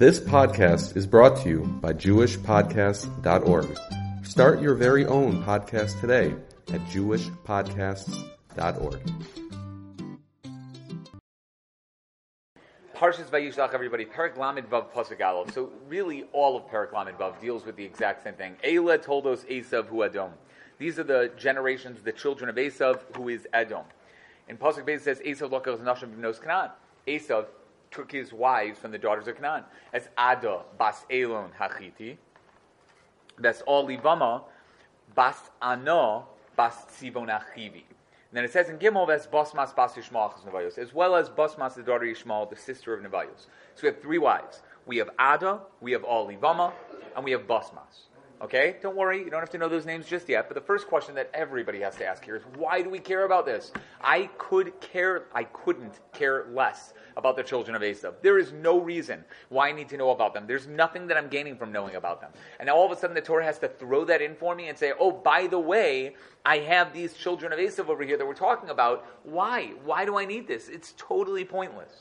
This podcast is brought to you by JewishPodcasts.org. Start your very own podcast today at JewishPodcasts.org. Parshas Vayishlach, everybody. Perak Lamed Vav Pasuk. So really, all of Perak Lamed Vav deals with the exact same thing. Eila told us Esav who Adom. These are the generations, the children of Esav, who is Edom. In Pasuk Beis says Esav lokach nashim b'nos Canaan. Esav took his wives from the daughters of Canaan. As Ada bas Elon hachiti. That's all Livama bas Ano bas Tzivon achivi. And then it says in Gimel, that's Basmas Bas Yishmael Nevayos, as well as Basmas, the daughter of Yishmael, the sister of Nevayos. So we have three wives. We have Ada, we have Olivama, and we have Basmas. Okay? Don't worry, you don't have to know those names just yet. But the first question that everybody has to ask here is why do we care about this? I could care, I couldn't care less about the children of Esav. There is no reason why I need to know about them. There's nothing that I'm gaining from knowing about them. And now all of a sudden the Torah has to throw that in for me and say, oh, by the way, I have these children of Esav over here that we're talking about. Why? Why do I need this? It's totally pointless.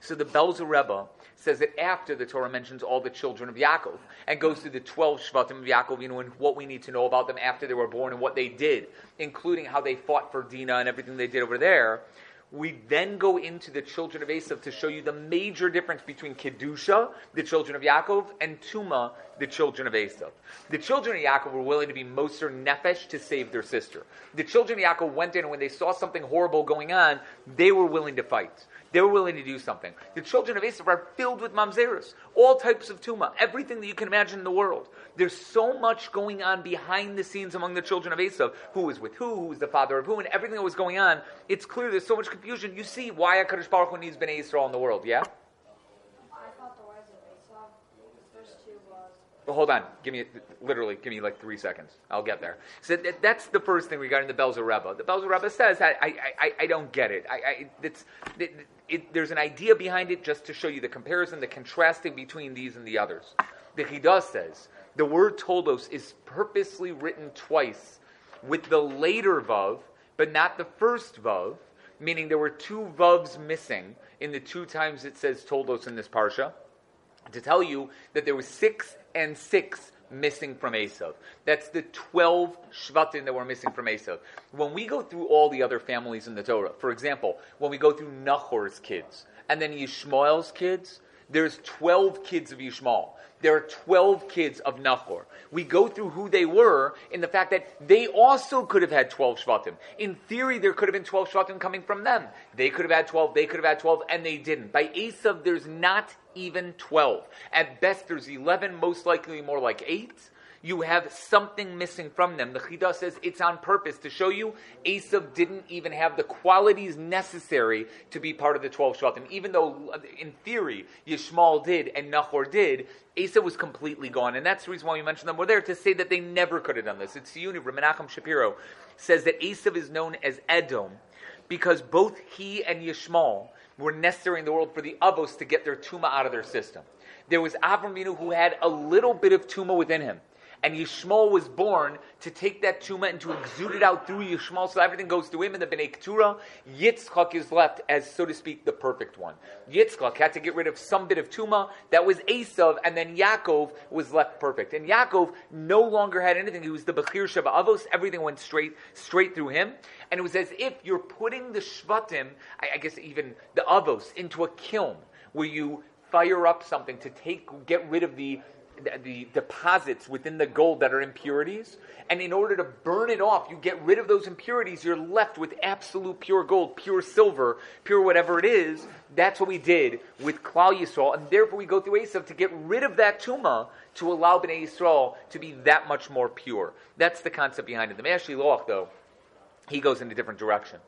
So the Belzer Rebbe says that after the Torah mentions all the children of Yaakov and goes through the 12 Shvatim of Yaakov, you know, and what we need to know about them after they were born and what they did, including how they fought for Dinah and everything they did over there. We then go into the children of Esav to show you the major difference between Kedusha, the children of Yaakov, and Tuma, the children of Esav. The children of Yaakov were willing to be Moser Nefesh to save their sister. The children of Yaakov went in and when they saw something horrible going on, they were willing to fight. They were willing to do something. The children of Esav are filled with mamzerus, all types of tuma, everything that you can imagine in the world. There's so much going on behind the scenes among the children of Esav. who is with who? who is the father of who? And everything that was going on. It's clear there's so much confusion. You see why Hakadosh Baruch Hu needs Bnei Yisrael in the world. Yeah. Well, hold on. Give me literally. Give me like three seconds. I'll get there. So that, that's the first thing regarding the Belzer Rebbe. The Belzer Rebbe says I, I, I, I don't get it. I, I it's it, it, there's an idea behind it just to show you the comparison, the contrasting between these and the others. The Chidah says the word toldos is purposely written twice with the later vav, but not the first vav, meaning there were two vavs missing in the two times it says toldos in this parsha to tell you that there were six and six missing from Esav. That's the 12 Shvatim that were missing from Esav. When we go through all the other families in the Torah, for example, when we go through Nachor's kids and then Yishmael's kids, there's 12 kids of Yishmael. There are 12 kids of Nachor. We go through who they were in the fact that they also could have had 12 Shvatim. In theory, there could have been 12 Shvatim coming from them. They could have had 12, they could have had 12, and they didn't. By Esav, there's not even 12. At best, there's 11, most likely more like 8 you have something missing from them. The Chidah says it's on purpose to show you Esav didn't even have the qualities necessary to be part of the 12 Shvatim. Even though, in theory, Yishmael did and Nachor did, Esav was completely gone. And that's the reason why we mentioned them. We're there to say that they never could have done this. It's Yuni, Menachem Shapiro says that Esav is known as Edom because both he and Yishmael were necessary in the world for the Avos to get their Tuma out of their system. There was Avram who had a little bit of Tuma within him. And Yishmael was born to take that tuma and to exude it out through Yishmael, so everything goes through him. And the Bnei Keturah, Yitzchak is left as, so to speak, the perfect one. Yitzchak had to get rid of some bit of tuma that was Esav, and then Yaakov was left perfect. And Yaakov no longer had anything. He was the Bechir Sheba Avos. Everything went straight, straight through him. And it was as if you're putting the Shvatim, I, I guess even the Avos, into a kiln where you fire up something to take, get rid of the the deposits within the gold that are impurities. And in order to burn it off, you get rid of those impurities, you're left with absolute pure gold, pure silver, pure whatever it is. That's what we did with Klal Yisrael. And therefore we go through Esav to get rid of that tuma to allow Bnei Yisrael to be that much more pure. That's the concept behind it. The Mashy Loach, though, he goes in a different direction.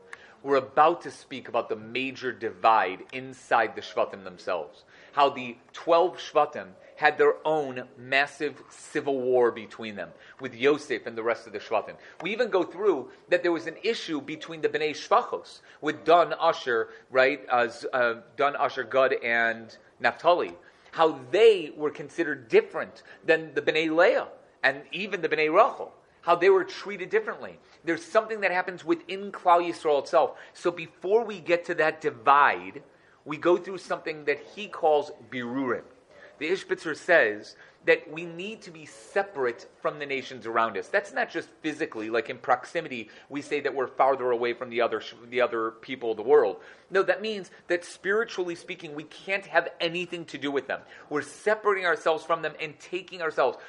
We're about to speak about the major divide inside the Shvatim themselves. How the 12 Shvatim had their own massive civil war between them with Yosef and the rest of the Shvatim. We even go through that there was an issue between the Bnei Shvachos with Don Asher, right? As uh, Dan Asher, Gad, and Naphtali. How they were considered different than the Bnei Leah and even the Bnei Rachel how they were treated differently. There's something that happens within Klal Yisrael itself. So before we get to that divide, we go through something that he calls birurim. The Ishbitzer says that we need to be separate from the nations around us. That's not just physically, like in proximity, we say that we're farther away from the other the other people of the world. No, that means that spiritually speaking, we can't have anything to do with them. We're separating ourselves from them and taking ourselves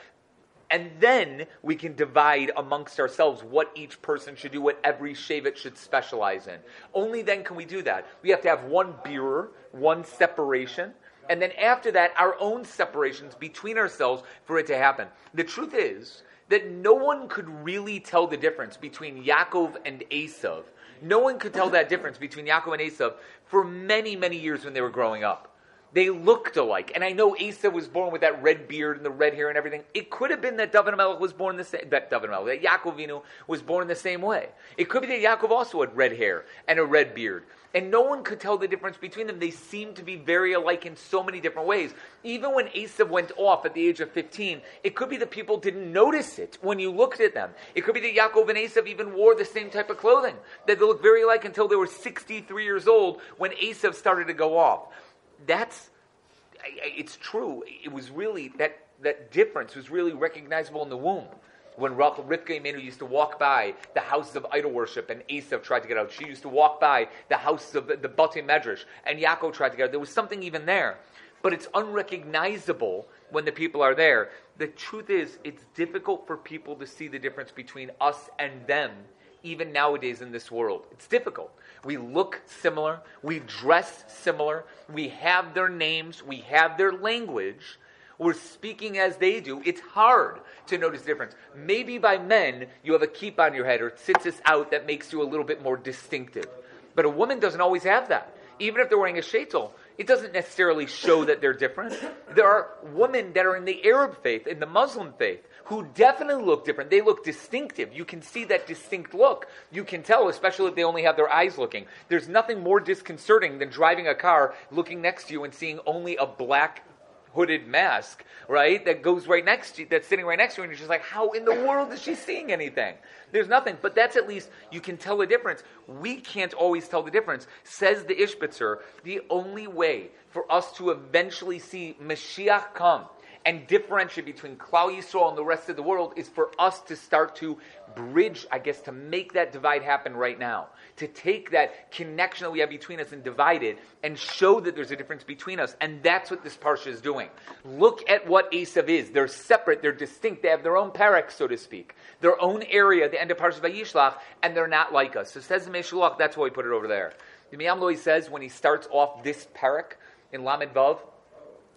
and then we can divide amongst ourselves what each person should do, what every Shevet should specialize in. Only then can we do that. We have to have one bearer, one separation, and then after that, our own separations between ourselves for it to happen. The truth is that no one could really tell the difference between Yaakov and Esav. No one could tell that difference between Yaakov and Esav for many, many years when they were growing up. They looked alike. And I know Asa was born with that red beard and the red hair and everything. It could have been that David Melech was born the same, that David Melech, that Yaakov was born the same way. It could be that Yaakov also had red hair and a red beard. And no one could tell the difference between them. They seemed to be very alike in so many different ways. Even when Esav went off at the age of 15, it could be that people didn't notice it when you looked at them. It could be that Yaakov and Esav even wore the same type of clothing, that they looked very alike until they were 63 years old when Esav started to go off that's it's true. It was really that that difference was really recognizable in the womb. When Rachel, Rivka Imenu used to walk by the houses of idol worship, and Esav tried to get out. She used to walk by the houses of the, the Batei Medrash, and Yaakov tried to get out. There was something even there, but it's unrecognizable when the people are there. The truth is, it's difficult for people to see the difference between us and them, even nowadays in this world. It's difficult. We look similar. We dress similar. We have their names. We have their language. We're speaking as they do. It's hard to notice difference. Maybe by men, you have a keep on your head or tzitzis out that makes you a little bit more distinctive. But a woman doesn't always have that. Even if they're wearing a shaitel, it doesn't necessarily show that they're different. There are women that are in the Arab faith, in the Muslim faith, who definitely look different. They look distinctive. You can see that distinct look. You can tell, especially if they only have their eyes looking. There's nothing more disconcerting than driving a car, looking next to you, and seeing only a black hooded mask, right? That goes right next to you, that's sitting right next to you, and you're just like, how in the world is she seeing anything? There's nothing. But that's at least, you can tell the difference. We can't always tell the difference. Says the Ishbitzer, the only way for us to eventually see Mashiach come and differentiate between Klal Yisrael and the rest of the world is for us to start to bridge, I guess, to make that divide happen right now. To take that connection that we have between us and divide it and show that there's a difference between us. And that's what this parsha is doing. Look at what Esav is. They're separate, they're distinct, they have their own parak, so to speak, their own area, the end of Parsha Vayishlach, and they're not like us. So says the Meshulach, that's why we put it over there. The Miyam says when he starts off this parak in Lamed Vav,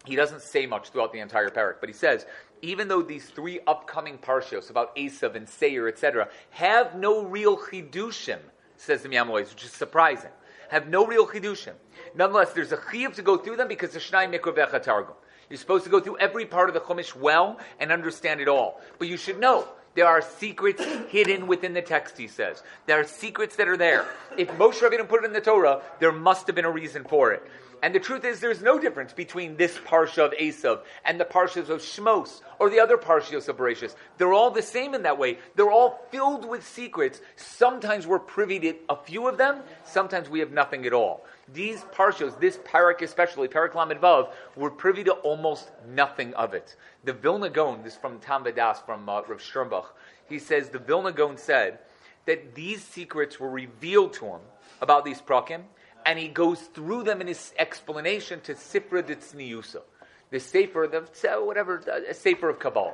he doesn't say much throughout the entire parak, but he says, even though these three upcoming parshios about Esav and Seir, etc., have no real chidushim, says the Me'am Lo'ez, which is surprising, have no real chidushim. Nonetheless, there's a chiyuv to go through them because the Shnai Mikrovecha Targum. You're supposed to go through every part of the Chumash well and understand it all. But you should know there are secrets hidden within the text, he says. There are secrets that are there. If Moshe Rabbeinu put it in the Torah, there must have been a reason for it. And the truth is, there's no difference between this parsha of Esav and the parshas of Shmos or the other parshas of Bereshis. They're all the same in that way. They're all filled with secrets. Sometimes we're privy to a few of them. Sometimes we have nothing at all. These parshas, this parak especially, parak Lamed Vav, we're privy to almost nothing of it. The Vilna Gaon, this is from Ta'am Vada'as, from uh, Rav Sternbuch, he says the Vilna Gaon said that these secrets were revealed to him about these prakim and he goes through them in his explanation to Sifra Ditzniusa, the Sefer, the whatever, Sefer of Kabbalah.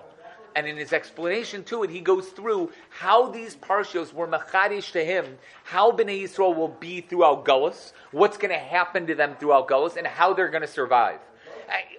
And in his explanation to it, he goes through how these parshios were machadish to him, how Bnei Yisrael will be throughout Gullus, what's going to happen to them throughout Gullus, and how they're going to survive.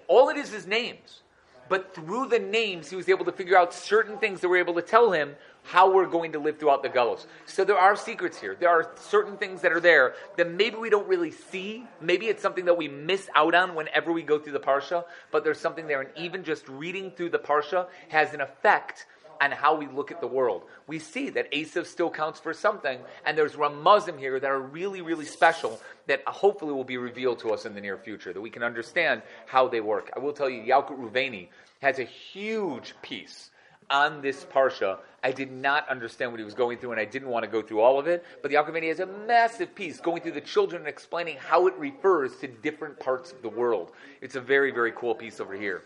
All it is is names. But through the names, he was able to figure out certain things that were able to tell him how we're going to live throughout the gallows. So there are secrets here. There are certain things that are there that maybe we don't really see. Maybe it's something that we miss out on whenever we go through the parsha, but there's something there. And even just reading through the parsha has an effect on how we look at the world. We see that Esav still counts for something, and there's Ramazim here that are really, really special that hopefully will be revealed to us in the near future, that we can understand how they work. I will tell you, Yalkut Ruveni has a huge piece on this parsha. I did not understand what he was going through, and I didn't want to go through all of it. But the Alkavani has a massive piece going through the children and explaining how it refers to different parts of the world. It's a very, very cool piece over here.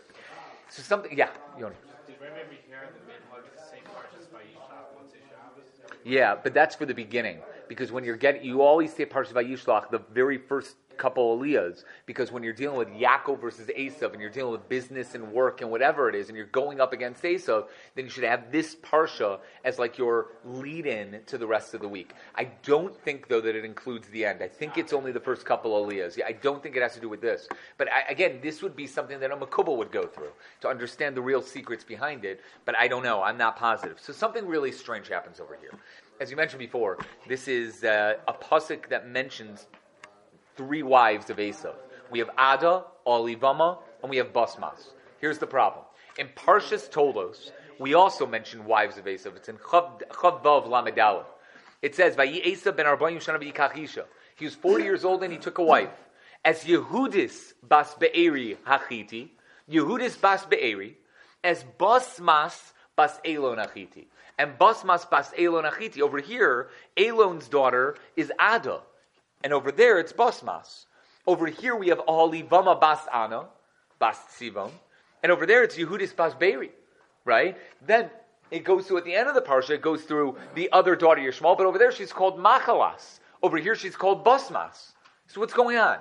So something, yeah, Yoni. Yeah, but that's for the beginning because when you're getting, you always say Parshat Vayishlach, the very first couple aliyahs, because when you're dealing with Yaakov versus Esav, and you're dealing with business and work and whatever it is, and you're going up against Esav, then you should have this parsha as like your lead-in to the rest of the week. I don't think though that it includes the end. I think it's only the first couple aliyahs. Yeah, I don't think it has to do with this. But I, again, this would be something that a makubal would go through to understand the real secrets behind it. But I don't know. I'm not positive. So something really strange happens over here as you mentioned before, this is uh, a pasuk that mentions three wives of Esav. We have Ada, Olivama, and we have Basmas. Here's the problem. In Parshas Toldos, we also mention wives of Esav. It's in Chavvav Lamedala. It says, Vayi Esav ben Arbayim Shana Kachisha. He was 40 years old and he took a wife. As Yehudis bas Be'eri hachiti, Yehudis bas Be'eri, as Basmas bas Elon hachiti. And Basmas bas Elon hachiti. Over here, Elon's daughter is Ada. And over there, it's Basmas. Over here, we have Ahalivama Bas Ana, Bas Tzivon. And over there, it's Yehudis Bas Beri, right? Then it goes through, at the end of the parsha, it goes through the other daughter Yishmael, but over there, she's called Machalas. Over here, she's called Basmas. So what's going on?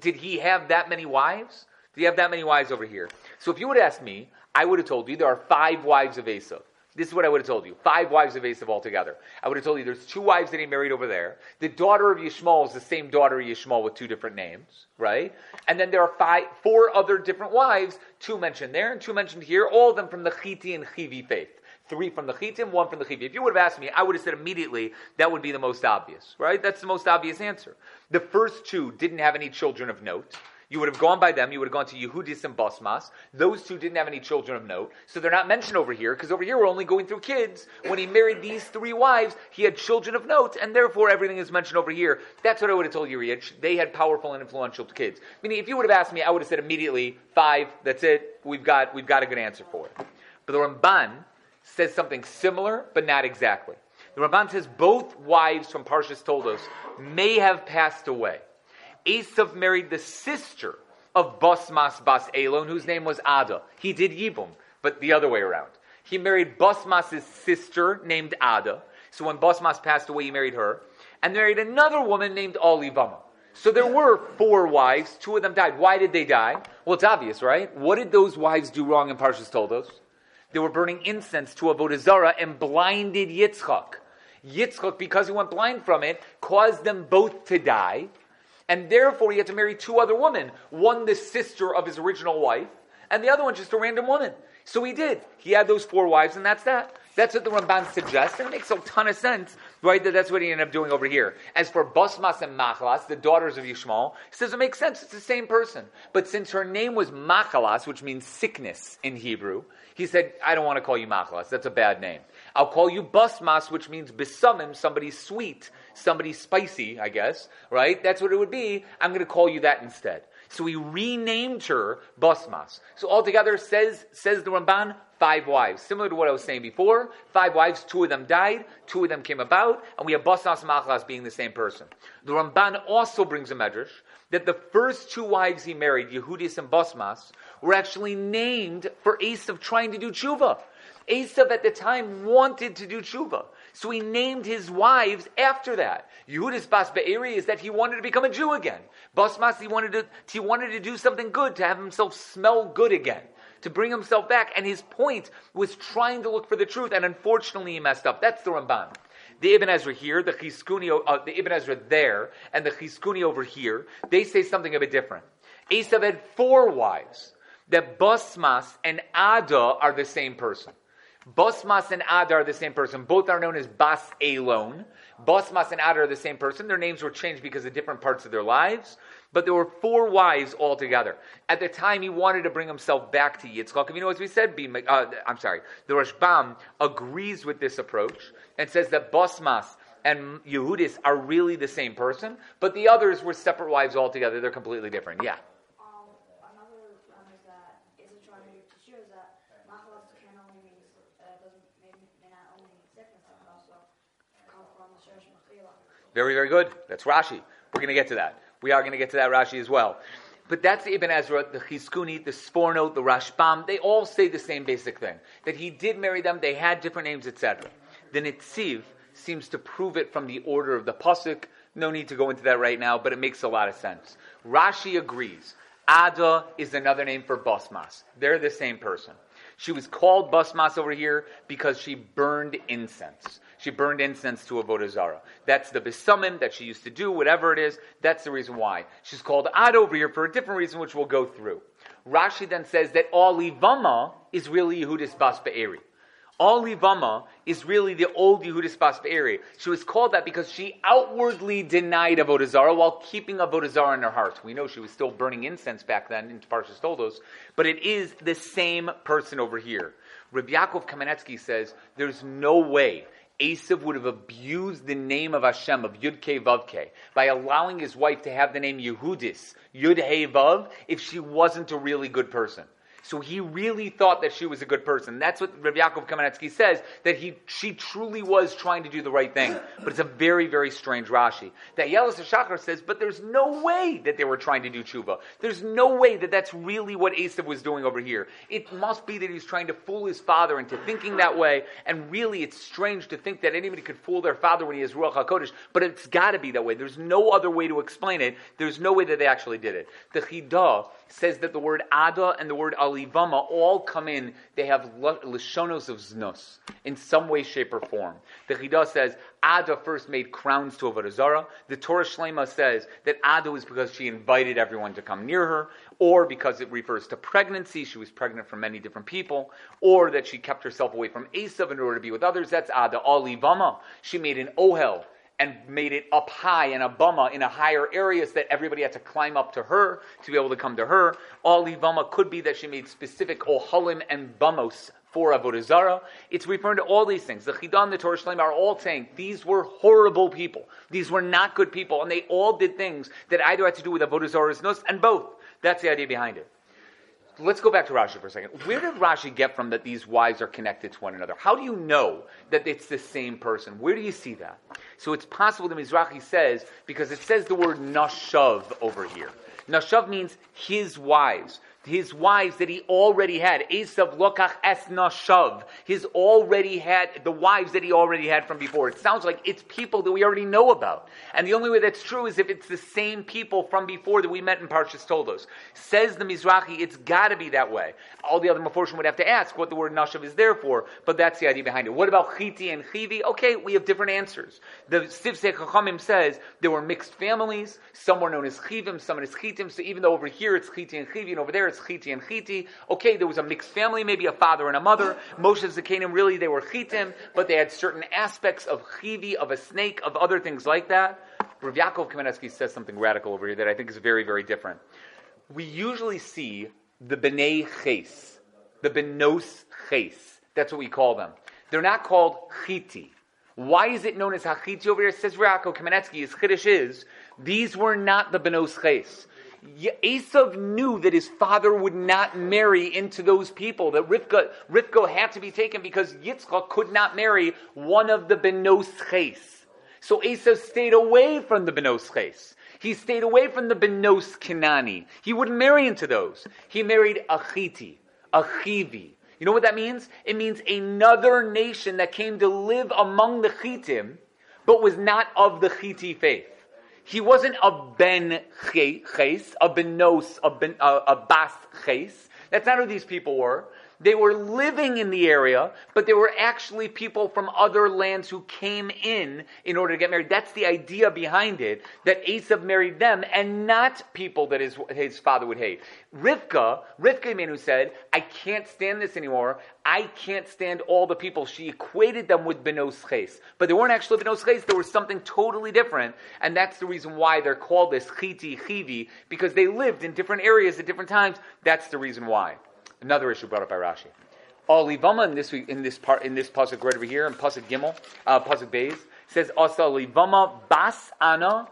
Did he have that many wives? Did he have that many wives over here? So if you would ask me, I would have told you there are five wives of Esav. This is what I would have told you. Five wives of Esav altogether. I would have told you there's two wives that he married over there. The daughter of Yishmael is the same daughter of Yishmael with two different names, right? And then there are five, four other different wives, two mentioned there and two mentioned here, all of them from the Chiti and Chivi faith. Three from the Chitim, one from the Chivi. If you would have asked me, I would have said immediately that would be the most obvious, right? That's the most obvious answer. The first two didn't have any children of note. You would have gone by them. You would have gone to Yehudis and Basmas. Those two didn't have any children of note, so they're not mentioned over here because over here we're only going through kids. When he married these three wives, he had children of note, and therefore everything is mentioned over here. That's what I would have told you, Riyad. They had powerful and influential kids. Meaning, if you would have asked me, I would have said immediately five. That's it. We've got we've got a good answer for it. But the Ramban says something similar, but not exactly. The Ramban says both wives from Parshas Toldos may have passed away. Esav married the sister of Basmas Bas Elon, whose name was Ada. He did Yibum, but the other way around. He married Basmas' sister named Ada. So when Basmas passed away, he married her. And married another woman named Olivama. So there were four wives. Two of them died. Why did they die? Well, it's obvious, right? What did those wives do wrong in Parshas Toldos? They were burning incense to Avodah Zarah and blinded Yitzchak. Yitzchak, because he went blind from it, caused them both to die and therefore he had to marry two other women. One, the sister of his original wife, and the other one just a random woman. So he did. He had those four wives, and that's that. That's what the Ramban suggests, and it makes a ton of sense, right? That that's what he ended up doing over here. As for Basmas and Machlas, the daughters of Yishmael, he says it makes sense. It's the same person. But since her name was Machalas, which means sickness in Hebrew, he said, I don't want to call you Machlas. That's a bad name. I'll call you Basmas, which means Bisamim, somebody sweet somebody spicy, I guess, right? That's what it would be. I'm going to call you that instead. So he renamed her Basmas. So altogether, says says the Ramban, five wives. Similar to what I was saying before, five wives, two of them died, two of them came about, and we have Basmas Machlas being the same person. The Ramban also brings a medrash that the first two wives he married, Yehudis and Basmas, were actually named for Esav trying to do tshuva. Esav at the time wanted to do tshuva. So he named his wives after that. Yehudis Bas Be'eri is that he wanted to become a Jew again. Basmas, he wanted to, he wanted to do something good, to have himself smell good again, to bring himself back. And his point was trying to look for the truth, and unfortunately he messed up. That's the Ramban. The Ibn Ezra here, the Chizkuni, uh, the Ibn Ezra there, and the Chizkuni over here, they say something a bit different. Esav had four wives. That Basmas and Ada are the same person. Basmas and Ada are the same person. Both are known as Bas Elon. Basmas and Ada are the same person. Their names were changed because of different parts of their lives. But there were four wives altogether. At the time, he wanted to bring himself back to Yitzchak. You know, as we said, uh, I'm sorry, the Rashbam agrees with this approach and says that Bosmas and Yehudis are really the same person, but the others were separate wives altogether. They're completely different. Yeah. Very, very good. That's Rashi. We're going to get to that. We are going to get to that Rashi as well. But that's the Ibn Ezra, the Chizkuni, the Sforno, the Rashbam. They all say the same basic thing that he did marry them. They had different names, etc. The Nitziv seems to prove it from the order of the pasuk. No need to go into that right now, but it makes a lot of sense. Rashi agrees. Ada is another name for Basmas. They're the same person. She was called Basmas over here because she burned incense. She burned incense to Avodah Zarah. That's the Bisumim that she used to do, whatever it is. That's the reason why. She's called Ad over here for a different reason, which we'll go through. Rashi then says that Olivama is really Yehudis Bas Be'eri. Olivama is really the old Yehudis Bas Be'eri. She was called that because she outwardly denied Avodah Zarah while keeping Avodah Zarah in her heart. We know she was still burning incense back then in Parshas Toldos, but it is the same person over here. Rabbi Yaakov Kamenetsky says there's no way Esav would have abused the name of Hashem, of Yud Ke Vav Ke, by allowing his wife to have the name Yehudis, Yud He Vav, if she wasn't a really good person. So he really thought that she was a good person. That's what Rav Yaakov Kamenetsky says, that he, she truly was trying to do the right thing. But it's a very, very strange Rashi. That Yelis Shachar says, but there's no way that they were trying to do tshuva. There's no way that that's really what Esav was doing over here. It must be that he's trying to fool his father into thinking that way. And really, it's strange to think that anybody could fool their father when he has Ruach HaKodesh. But it's got to be that way. There's no other way to explain it. There's no way that they actually did it. The Chidah says that the word Ada and the word Alivama all come in, they have Lishonos of Znos in some way, shape, or form. The Chidah says Ada first made crowns to Avodah Zarah. The Torah Shlema says that Ada was because she invited everyone to come near her, or because it refers to pregnancy, she was pregnant from many different people, or that she kept herself away from Esav in order to be with others. That's Ada. Alivama, she made an Ohel and made it up high in a bama in a higher area so that everybody had to climb up to her to be able to come to her. All Ivama could be that she made specific ohalim and bamos for Avodah Zarah. It's referring to all these things. The Chidah and the Torah Shalem are all saying these were horrible people. These were not good people. And they all did things that either had to do with Avodah Zarah's and both. That's the idea behind it let's go back to Rashi for a second. Where did Rashi get from that these wives are connected to one another? How do you know that it's the same person? Where do you see that? So it's possible that Mizrahi says, because it says the word nashav over here. Nashav means his wives his wives that he already had. Esav lokach es nashav. His already had the wives that he already had from before. It sounds like it's people that we already know about. And the only way that's true is if it's the same people from before that we met in Parshas Toldos. Says the Mizrahi, it's got to be that way. All the other Mephoshim would have to ask what the word nashav is there for, but that's the idea behind it. What about chiti and chivi? Okay, we have different answers. The Sifsei Chachamim says there were mixed families. Some were known as chivim, some as chitim. So even though over here it's chiti and chivi, and over there it's chiti and chiti. Okay, there was a mixed family, maybe a father and a mother. Moshe Zakanim, really, they were chitim, but they had certain aspects of chivi, of a snake, of other things like that. Rav Yaakov Kamenetsky says something radical over here that I think is very, very different. We usually see the bnei ches, the benos ches. That's what we call them. They're not called chiti. Why is it known as hachiti over here? Says Rav Yaakov Kamenetsky, his chiddush is, these were not the benos ches. Esav knew that his father would not marry into those people, that Rivka, Rivka had to be taken because Yitzchak could not marry one of the Benos Ches. So Esav stayed away from the Benos Ches. He stayed away from the Benos Kanani. He wouldn't marry into those. He married Achiti, Achivi. You know what that means? It means another nation that came to live among the Chitim, but was not of the Chiti faith. He wasn't a ben ches, a benos, a, ben, a, a bas ches. That's not who these people were. They were living in the area, but they were actually people from other lands who came in in order to get married. That's the idea behind it, that Esav married them and not people that his, his father would hate. Rivka, Rivka Menu said, I can't stand this anymore. I can't stand all the people. She equated them with Benos Ches. But they weren't actually Benos Ches, there was something totally different. And that's the reason why they're called this Chiti Chivi, because they lived in different areas at different times. That's the reason why. Another issue brought up by Rashi. Olivama in this in this part in this pasuk right over here in pasuk Gimel, uh, pasuk Beis says also Olivama bas Ana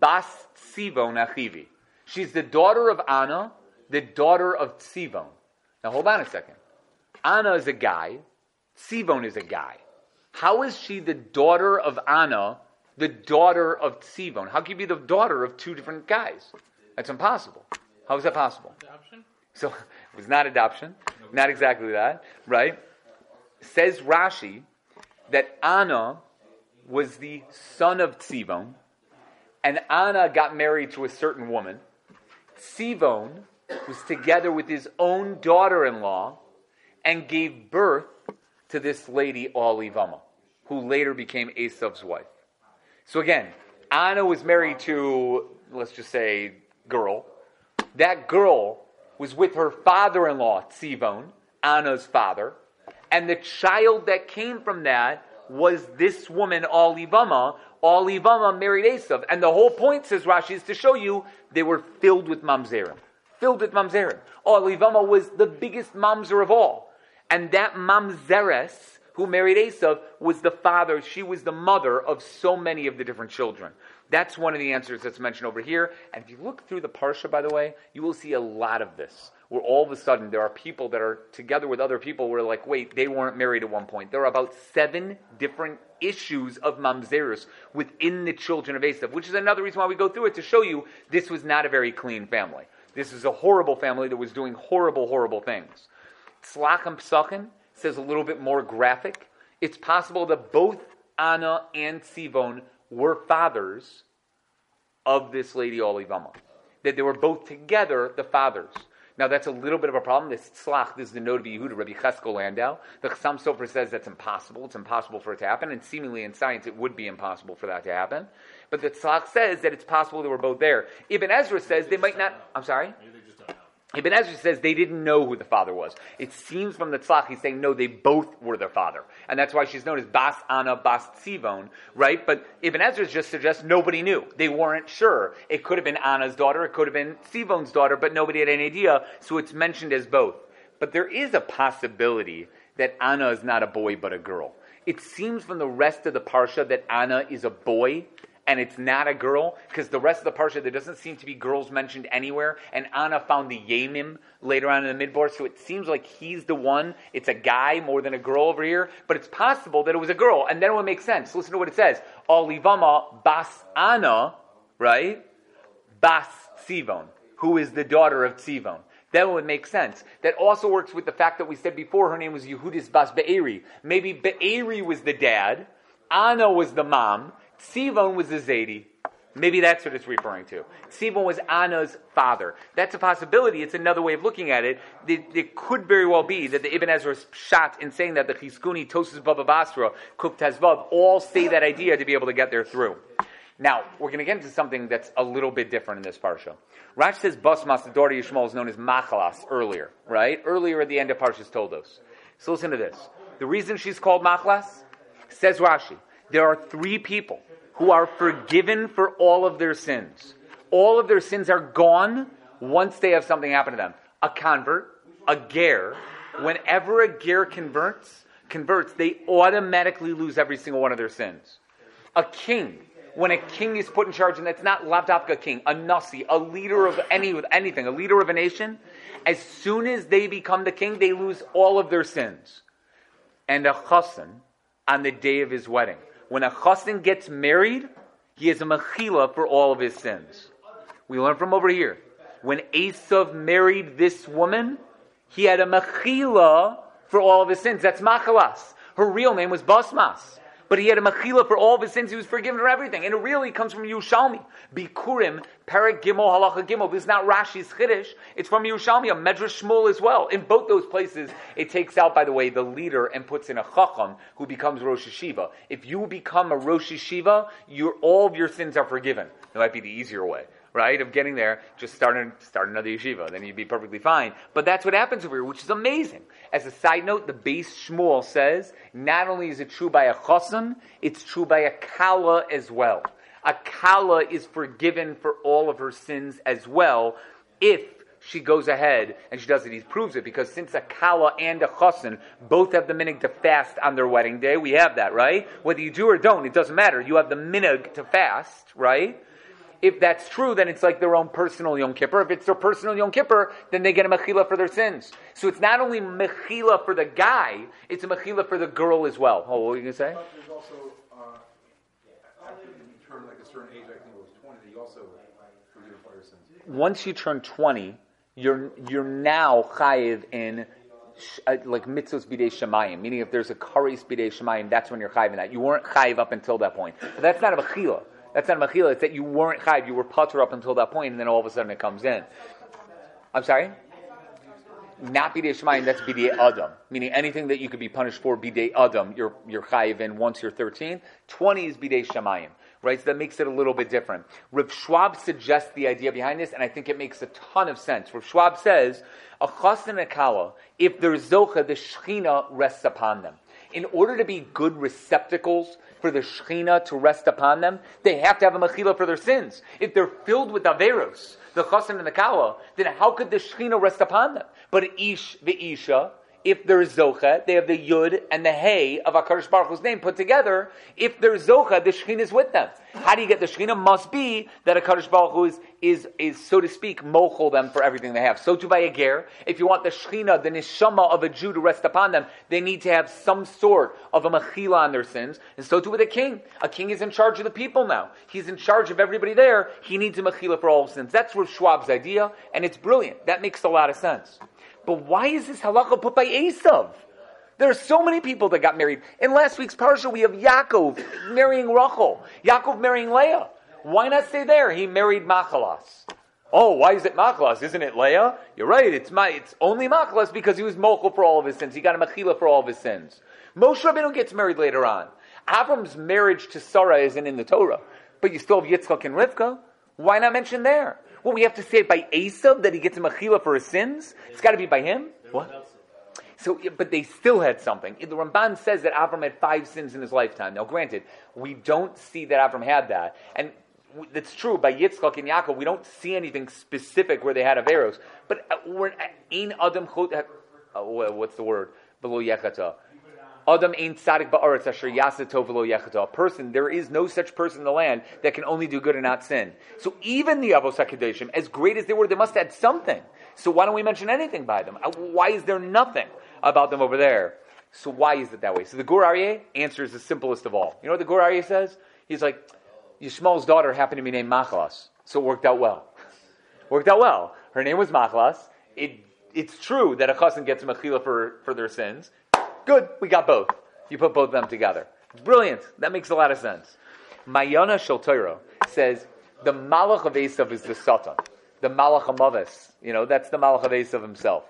bas Sivon achivi. She's the daughter of Anna, the daughter of Sivon. Now hold on a second. Anna is a guy. Sivon is a guy. How is she the daughter of Anna the daughter of Tzivon. How can you be the daughter of two different guys? That's impossible. How is that possible? Adoption? So it was not adoption, not exactly that, right? Says Rashi that Anna was the son of Tzivon, and Anna got married to a certain woman. Tzivon was together with his own daughter-in-law and gave birth to this lady Olivama, who later became Esav's wife. So again, Anna was married to, let's just say, girl. That girl was with her father-in-law, Tzivon, Anna's father, and the child that came from that was this woman, Olivama. Olivama married Esav. And the whole point, says Rashi, is to show you they were filled with mamzerim. Filled with mamzerim. Olivama was the biggest mamzer of all. And that mamzeres, who married Esav, was the father, she was the mother of so many of the different children. That's one of the answers that's mentioned over here. And if you look through the Parsha, by the way, you will see a lot of this where all of a sudden there are people that are together with other people where like, wait, they weren't married at one point. There are about seven different issues of mamzerus within the children of Esav, which is another reason why we go through it to show you this was not a very clean family. This is a horrible family that was doing horrible, horrible things. Tzlachim Psachim says a little bit more graphic. It's possible that both Anna and Sivon were fathers of this lady Olivama. That they were both together the fathers. Now that's a little bit of a problem. This tzlach, this is the Noda B'Yehuda, Rabbi Cheskel Landau. The Chassam Sofer says that's impossible. It's impossible for it to happen, and seemingly in science it would be impossible for that to happen. But the tzlach says that it's possible they were both there. Ibn Ezra says they might not. I'm sorry. Ibn Ezra says they didn't know who the father was. It seems from the tzlach he's saying no, they both were their father, and that's why she's known as Bas Anna Bas Tzivon, right? But Ibn Ezra just suggests nobody knew. They weren't sure. It could have been Anna's daughter, it could have been Tzivon's daughter, but nobody had any idea. So it's mentioned as both. But there is a possibility that Anna is not a boy but a girl. It seems from the rest of the parsha that Anna is a boy and it's not a girl, because the rest of the parsha there doesn't seem to be girls mentioned anywhere, and Anna found the Yemim later on in the midbar, so it seems like he's the one. It's a guy more than a girl over here, but it's possible that it was a girl, and then it would make sense. Listen to what it says: Olivama bas Anna, right? Bas Sivon, who is the daughter of Sivon. That would make sense. That also works with the fact that we said before her name was Yehudis Bas Be'eri. Maybe Be'eri was the dad, Anna was the mom, Sivon was the Zaidi. Maybe that's what it's referring to. Sivon was Anna's father. That's a possibility. It's another way of looking at it. It, could very well be that the Ibn Ezra shot in saying that the Chizkuni, Tosus Baba Basra, Tezvav, all say that idea to be able to get there through. Now, we're going to get into something that's a little bit different in this parsha. Rash says Basmas, the daughter of Yishmael, is known as Machalas earlier, right? Earlier at the end of Parshas Toldos. So listen to this. The reason she's called Machalas, says Rashi, there are three people who are forgiven for all of their sins. All of their sins are gone once they have something happen to them. A convert, a ger, whenever a ger converts, converts, they automatically lose every single one of their sins. A king, when a king is put in charge, and that's not Lavdavka king, a nasi, a leader of any with anything, a leader of a nation, as soon as they become the king, they lose all of their sins. And a chassan on the day of his wedding when a chassan gets married, he has a mechila for all of his sins. We learn from over here. When Esav married this woman, he had a mechila for all of his sins. That's machalas. Her real name was Basmas but he had a mechila for all of his sins. He was forgiven for everything. And it really comes from Yushalmi. Bikurim, Perek Gimel, Halacha Gimel. This is not Rashi's Chiddush. It's from Yushalmi, a Medrash Shmuel as well. In both those places, it takes out, by the way, the leader and puts in a Chacham who becomes Rosh Hashiva. If you become a Rosh Hashiva, all of your sins are forgiven. It might be the easier way right, of getting there, just start, start another yeshiva. Then you'd be perfectly fine. But that's what happens over here, which is amazing. As a side note, the Beis Shmuel says, not only is it true by a chosan, it's true by a kala as well. A kala is forgiven for all of her sins as well, if she goes ahead and she does it. He proves it because since a kala and a chosin both have the minig to fast on their wedding day, we have that, right? Whether you do or don't, it doesn't matter. You have the minig to fast, right? If that's true, then it's like their own personal Yom Kippur. If it's their personal Yom Kippur, then they get a mechila for their sins. So it's not only mechila for the guy, it's a mechila for the girl as well. Oh, what were you going to say? There's also, uh, certain age, I think it was 20, you also forgive all your sins. Once you turn 20, you're, you're now chayiv in uh, like mitzvahs bidei shemayim, meaning if there's a karis bidei shemayim, that's when you're chayiv in that. You weren't chayiv up until that point. But that's not a mechila. That's not a mechila. It's that you weren't chayiv. You were putter up until that point, and then all of a sudden it comes in. I'm sorry? Not bidei shemayim, that's bidei adam. Meaning anything that you could be punished for bidei adam, you're, you're chayiv in once you're 13. 20 is bidei shemayim. Right, so that makes it a little bit different. Rav Schwab suggests the idea behind this, and I think it makes a ton of sense. Rav Schwab says, a chas and a kala, if there's zocha, the shechina rests upon them. In order to be good receptacles for the shechina to rest upon them, they have to have a mechila for their sins. If they're filled with averos, the chasen and the kala, then how could the shechina rest upon them? But ish the isha if there's Zocha, they have the Yud and the Hey of HaKadosh Baruch Hu's name put together. If there's Zocha, the Shekhinah is with them. How do you get the Shekhinah? Must be that HaKadosh Baruch Hu is, is, is, so to speak, mochel them for everything they have. So too by a ger, if you want the Shekhinah, the Neshama of a Jew to rest upon them, they need to have some sort of a Mechila on their sins. And so too with a king. A king is in charge of the people now. He's in charge of everybody there. He needs a Mechila for all sins. That's Rav Schwab's idea, and it's brilliant. That makes a lot of sense. But why is this halacha put by Esav? There are so many people that got married. In last week's parsha, we have Yaakov marrying Rachel, Yaakov marrying Leah. Why not stay there? He married Machalas. Oh, why is it Machalas? Isn't it Leah? You're right. It's my. It's only Machalas because he was mochel for all of his sins. He got a mechila for all of his sins. Moshe Rabbeinu gets married later on. Avram's marriage to Sarah isn't in the Torah, but you still have Yitzchak and Rivka. Why not mention there? Well, we have to say it by Esav that he gets a mechila for his sins. It's got to be by him. What? So, but they still had something. The Ramban says that Avram had five sins in his lifetime. Now, granted, we don't see that Avram had that, and that's true by Yitzchak and Yaakov. We don't see anything specific where they had Averos. But uh, we're in Adam. Uh, what's the word? Below Yechata. Adam ain't tzadik ba'aretz asher yasatov v'lo A person, there is no such person in the land that can only do good and not sin. So even the Avos HaKadoshim, as great as they were, they must have had something. So why don't we mention anything by them? Uh, why is there nothing about them over there? So why is it that way? So the Gur Aryeh answers the simplest of all. You know what the Gur Aryeh says? He's like, Yishmael's daughter happened to be named Machlas, so it worked out well. worked out well. Her name was Machlas. It, it's true that a chassan gets a mechila for, for their sins. Good, we got both. You put both of them together. Brilliant. That makes a lot of sense. Mayana Shel Torah says the Malach of Esav is the Satan. The Malach Amavis. You know, that's the Malach of Esav himself.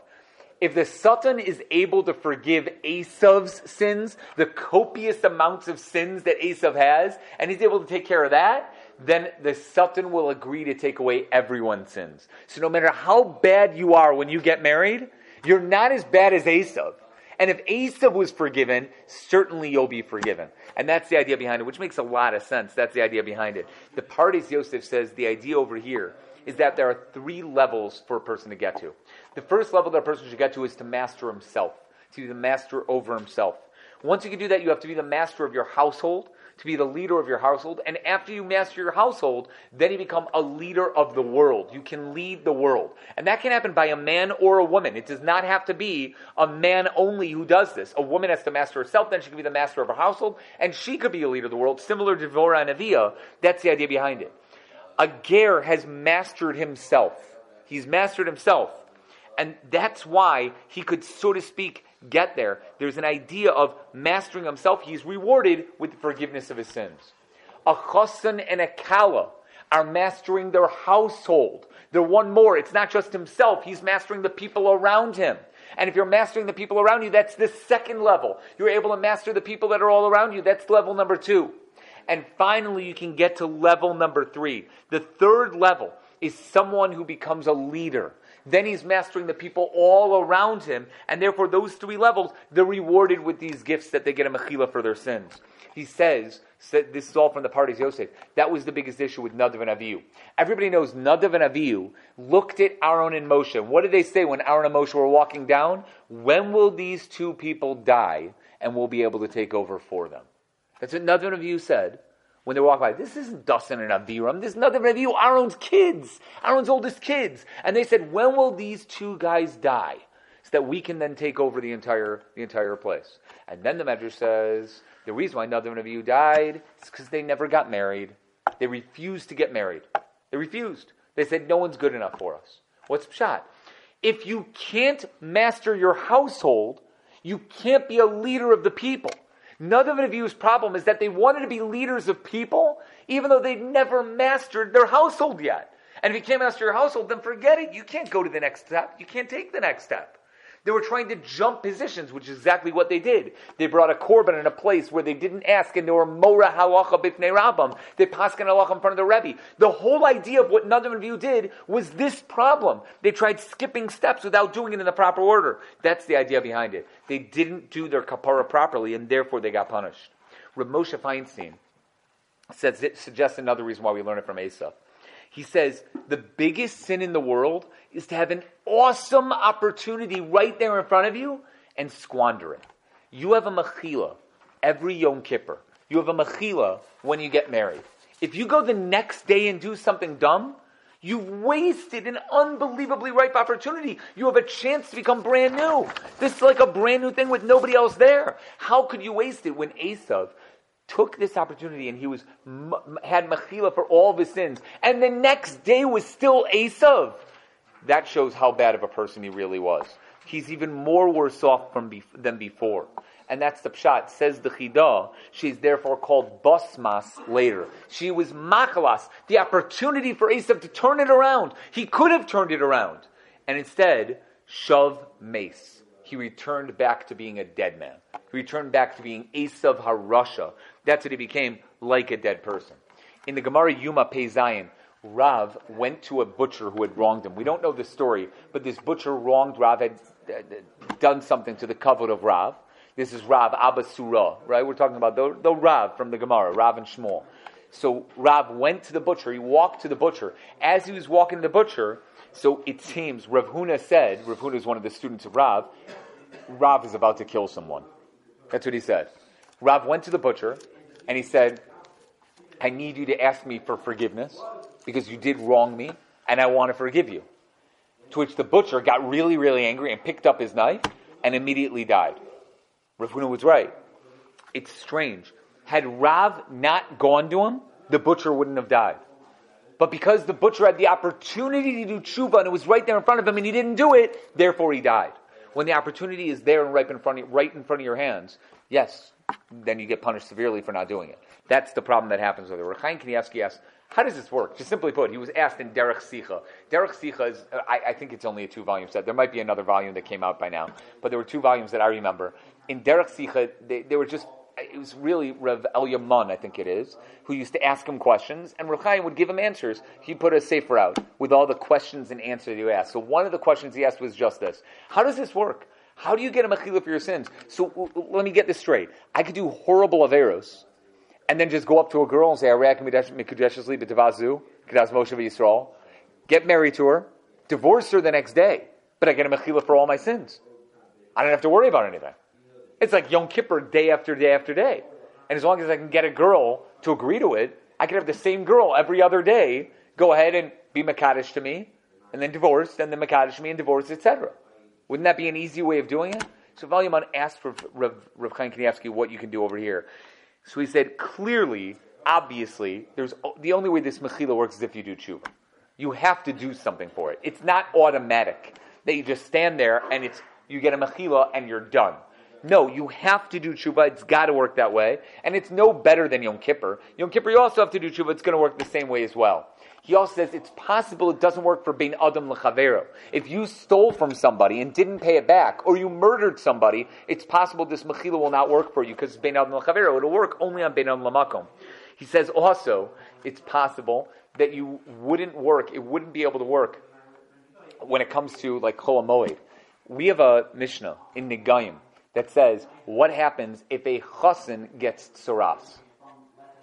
If the Satan is able to forgive Esav's sins, the copious amounts of sins that Esav has, and he's able to take care of that, then the Satan will agree to take away everyone's sins. So no matter how bad you are when you get married, you're not as bad as Esav. And if Esav was forgiven, certainly you'll be forgiven. And that's the idea behind it, which makes a lot of sense. That's the idea behind it. The Pardes Yosef says the idea over here is that there are three levels for a person to get to. The first level that a person should get to is to master himself, to be the master over himself. Once you can do that, you have to be the master of your household, to be the leader of your household. And after you master your household, then you become a leader of the world. You can lead the world. And that can happen by a man or a woman. It does not have to be a man only who does this. A woman has to master herself, then she can be the master of her household, and she could be a leader of the world, similar to Dvorah and Avia. That's the idea behind it. A ger has mastered himself. He's mastered himself. And that's why he could, so to speak, get there. There's an idea of mastering himself. He's rewarded with the forgiveness of his sins. A chassan and a kala are mastering their household. They're one more. It's not just himself. He's mastering the people around him. And if you're mastering the people around you, that's the second level. You're able to master the people that are all around you. That's level number two. And finally, you can get to level number three. The third level is someone who becomes a leader. Then he's mastering the people all around him, and therefore those three levels, they're rewarded with these gifts that they get a mechila for their sins. He says, said, this is all from the Pardes Yosef, that was the biggest issue with Nadav and Avihu. Everybody knows Nadav and Avihu looked at Aaron and Moshe. What did they say when Aaron and Moshe were walking down? When will these two people die and we'll be able to take over for them? That's what Nadav and Avihu said when they walk by. This isn't Dasan and Aviram. This is nothing of you. Aaron's kids, Aaron's oldest kids. And they said, when will these two guys die? So that we can then take over the entire the entire place. And then the Medrash says the reason why Nadav and Avihu died is because they never got married. They refused to get married. They refused. They said, no one's good enough for us. What's pshat? If you can't master your household, you can't be a leader of the people. None of the view's problem is that they wanted to be leaders of people, even though they'd never mastered their household yet. And if you can't master your household, then forget it. You can't go to the next step. You can't take the next step. They were trying to jump positions, which is exactly what they did. They brought a korban in a place where they didn't ask, and they were mora halacha bifnei rabbam. They paskin halacha in front of the rebbe. The whole idea of what Nadav and Abihu did was this problem. They tried skipping steps without doing it in the proper order. That's the idea behind it. They didn't do their kapara properly, and therefore they got punished. Rav Moshe Feinstein says, suggests another reason why we learn it from Esav. He says the biggest sin in the world is to have an awesome opportunity right there in front of you and squander it. You have a mechila every Yom Kippur. You have a mechila when you get married. If you go the next day and do something dumb, You've wasted an unbelievably ripe opportunity. You have a chance to become brand new. This is like a brand new thing with nobody else there. How could you waste it when Esav took this opportunity and he was had mechila for all of his sins, and the next day was still Esav. That shows how bad of a person he really was. He's even more worse off from than before. And that's the pshat. Says the Chidah, she's therefore called basmas later. She was Machalas, the opportunity for Esav to turn it around. He could have turned it around. And instead, shav mace. He returned back to being a dead man. He returned back to being Esav Harasha, that's what he became, like a dead person. In the Gemara Yoma Pei Zayin, Rav went to a butcher who had wronged him. We don't know the story, but this butcher wronged Rav, had uh, done something to the kavod of Rav. This is Rav Abba Surah, right? We're talking about the, the Rav from the Gemara, Rav and Shmuel. So Rav went to the butcher. He walked to the butcher. As he was walking to the butcher, so it seems Rav Huna said, Rav Huna is one of the students of Rav, Rav is about to kill someone. That's what he said. Rav went to the butcher and he said, I need you to ask me for forgiveness because you did wrong me and I want to forgive you. To which the butcher got really, really angry and picked up his knife and immediately died. Rav was right. It's strange. Had Rav not gone to him, the butcher wouldn't have died. But because the butcher had the opportunity to do tshuva and it was right there in front of him and he didn't do it, therefore he died. When the opportunity is there and right in front of, right in front of your hands, yes, then you get punished severely for not doing it. That's the problem that happens with it. Reb Chaim Kanievsky asks, how does this work? Just simply put, he was asked in Derech Sicha. Derech Sicha is, I, I, think it's only a two volume set. There might be another volume that came out by now, but there were two volumes that I remember. In Derech Sicha, they, they were just, it was really Rev Elyamun, I think it is, who used to ask him questions, and Reb Chaim would give him answers. He put a sefer out with all the questions and answers you asked. So one of the questions he asked was just this How does this work? How do you get a mechila for your sins? So let me get this straight. I could do horrible averos, and then just go up to a girl and say, "I but divorceu, k'das Moshe v'Yisrael." get married to her, divorce her the next day, but I get a mechila for all my sins. I don't have to worry about anything. It's like Yom Kippur day after day after day. And as long as I can get a girl to agree to it, I can have the same girl every other day go ahead and be Makadish to me, and then divorce, and then Makadish me and divorce, etc. Wouldn't that be an easy way of doing it? So Valyaman asked for Rav, Rav Chaim Kanievsky what you can do over here. So he said, clearly, obviously, there's the only way this mechila works is if you do tshuva. You have to do something for it. It's not automatic that you just stand there and it's you get a mechila and you're done. No, you have to do tshuva. It's got to work that way, and it's no better than Yom Kippur. Yom Kippur, you also have to do tshuva. It's going to work the same way as well. He also says it's possible it doesn't work for bein adam lechavero. If you stole from somebody and didn't pay it back, or you murdered somebody, it's possible this mechila will not work for you because bein adam lechavero. It'll work only on bein adam lamakom. He says also it's possible that you wouldn't work. It wouldn't be able to work when it comes to like chol. We have a mishnah in Negayim that says what happens if a chassan gets tsaras.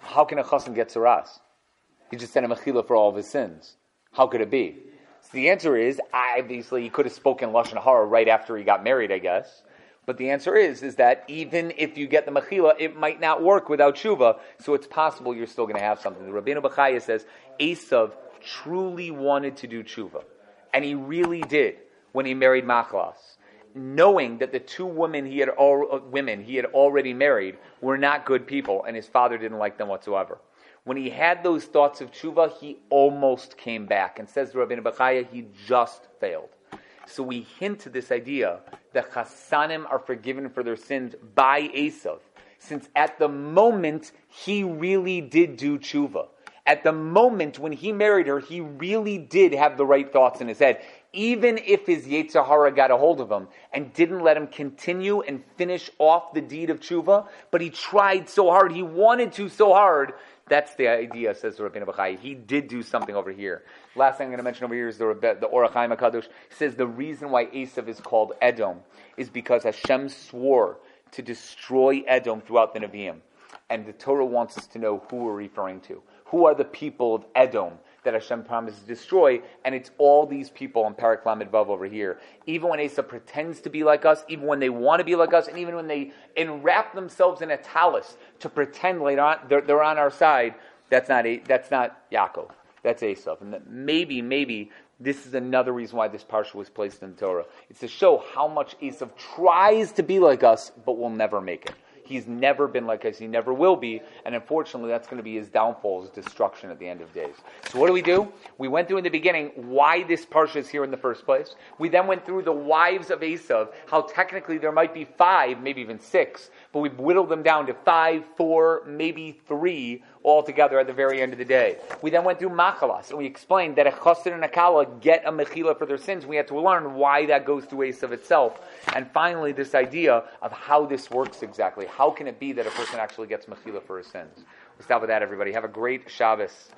How can a chassan get tsaras? He just sent a mechila for all of his sins. How could it be? So the answer is, obviously, he could have spoken lashon hara right after he got married, I guess. But the answer is, is that even if you get the mechila, it might not work without tshuva. So it's possible you're still going to have something. The Rabbeinu Bechaya says Esav truly wanted to do tshuva, and he really did when he married Machlas, knowing that the two women he had women he had already married were not good people, and his father didn't like them whatsoever. When he had those thoughts of tshuva, he almost came back. And says Rabbi Bachaya, he just failed. So we hint to this idea that chassanim are forgiven for their sins by Esav, since at the moment he really did do tshuva. At the moment when he married her, he really did have the right thoughts in his head even if his yetzer hara got a hold of him and didn't let him continue and finish off the deed of tshuva, but he tried so hard, he wanted to so hard. That's the idea, says Rabbeinu Bachai. He did do something over here. Last thing I'm going to mention over here is the, the Or HaChaim HaKadosh says the reason why Esav is called Edom is because Hashem swore to destroy Edom throughout the Nevi'im. And the Torah wants us to know who we're referring to. Who are the people of Edom? That Hashem promises to destroy, and it's all these people in Parak Lamed Vav over here. Even when Asa pretends to be like us, even when they want to be like us, and even when they enwrap themselves in a talus to pretend later on they're, they're on our side, that's not a, that's not Yaakov. That's Esav. And maybe, maybe this is another reason why this parsha was placed in the Torah. It's to show how much Esav tries to be like us, but will never make it. He's never been like us. He never will be. And unfortunately, that's going to be his downfall, his destruction at the end of days. So what do we do? We went through in the beginning why this parsha is here in the first place. We then went through the wives of Esav, how technically there might be five, maybe even six, but we've whittled them down to five, four, maybe three altogether at the very end of the day. We then went through Machalas, and we explained that a chassan and a kala get a mechila for their sins. We had to learn why that goes to through of itself. And finally, this idea of how this works exactly. How can it be that a person actually gets mechila for his sins? We'll stop with that, everybody. Have a great Shabbos.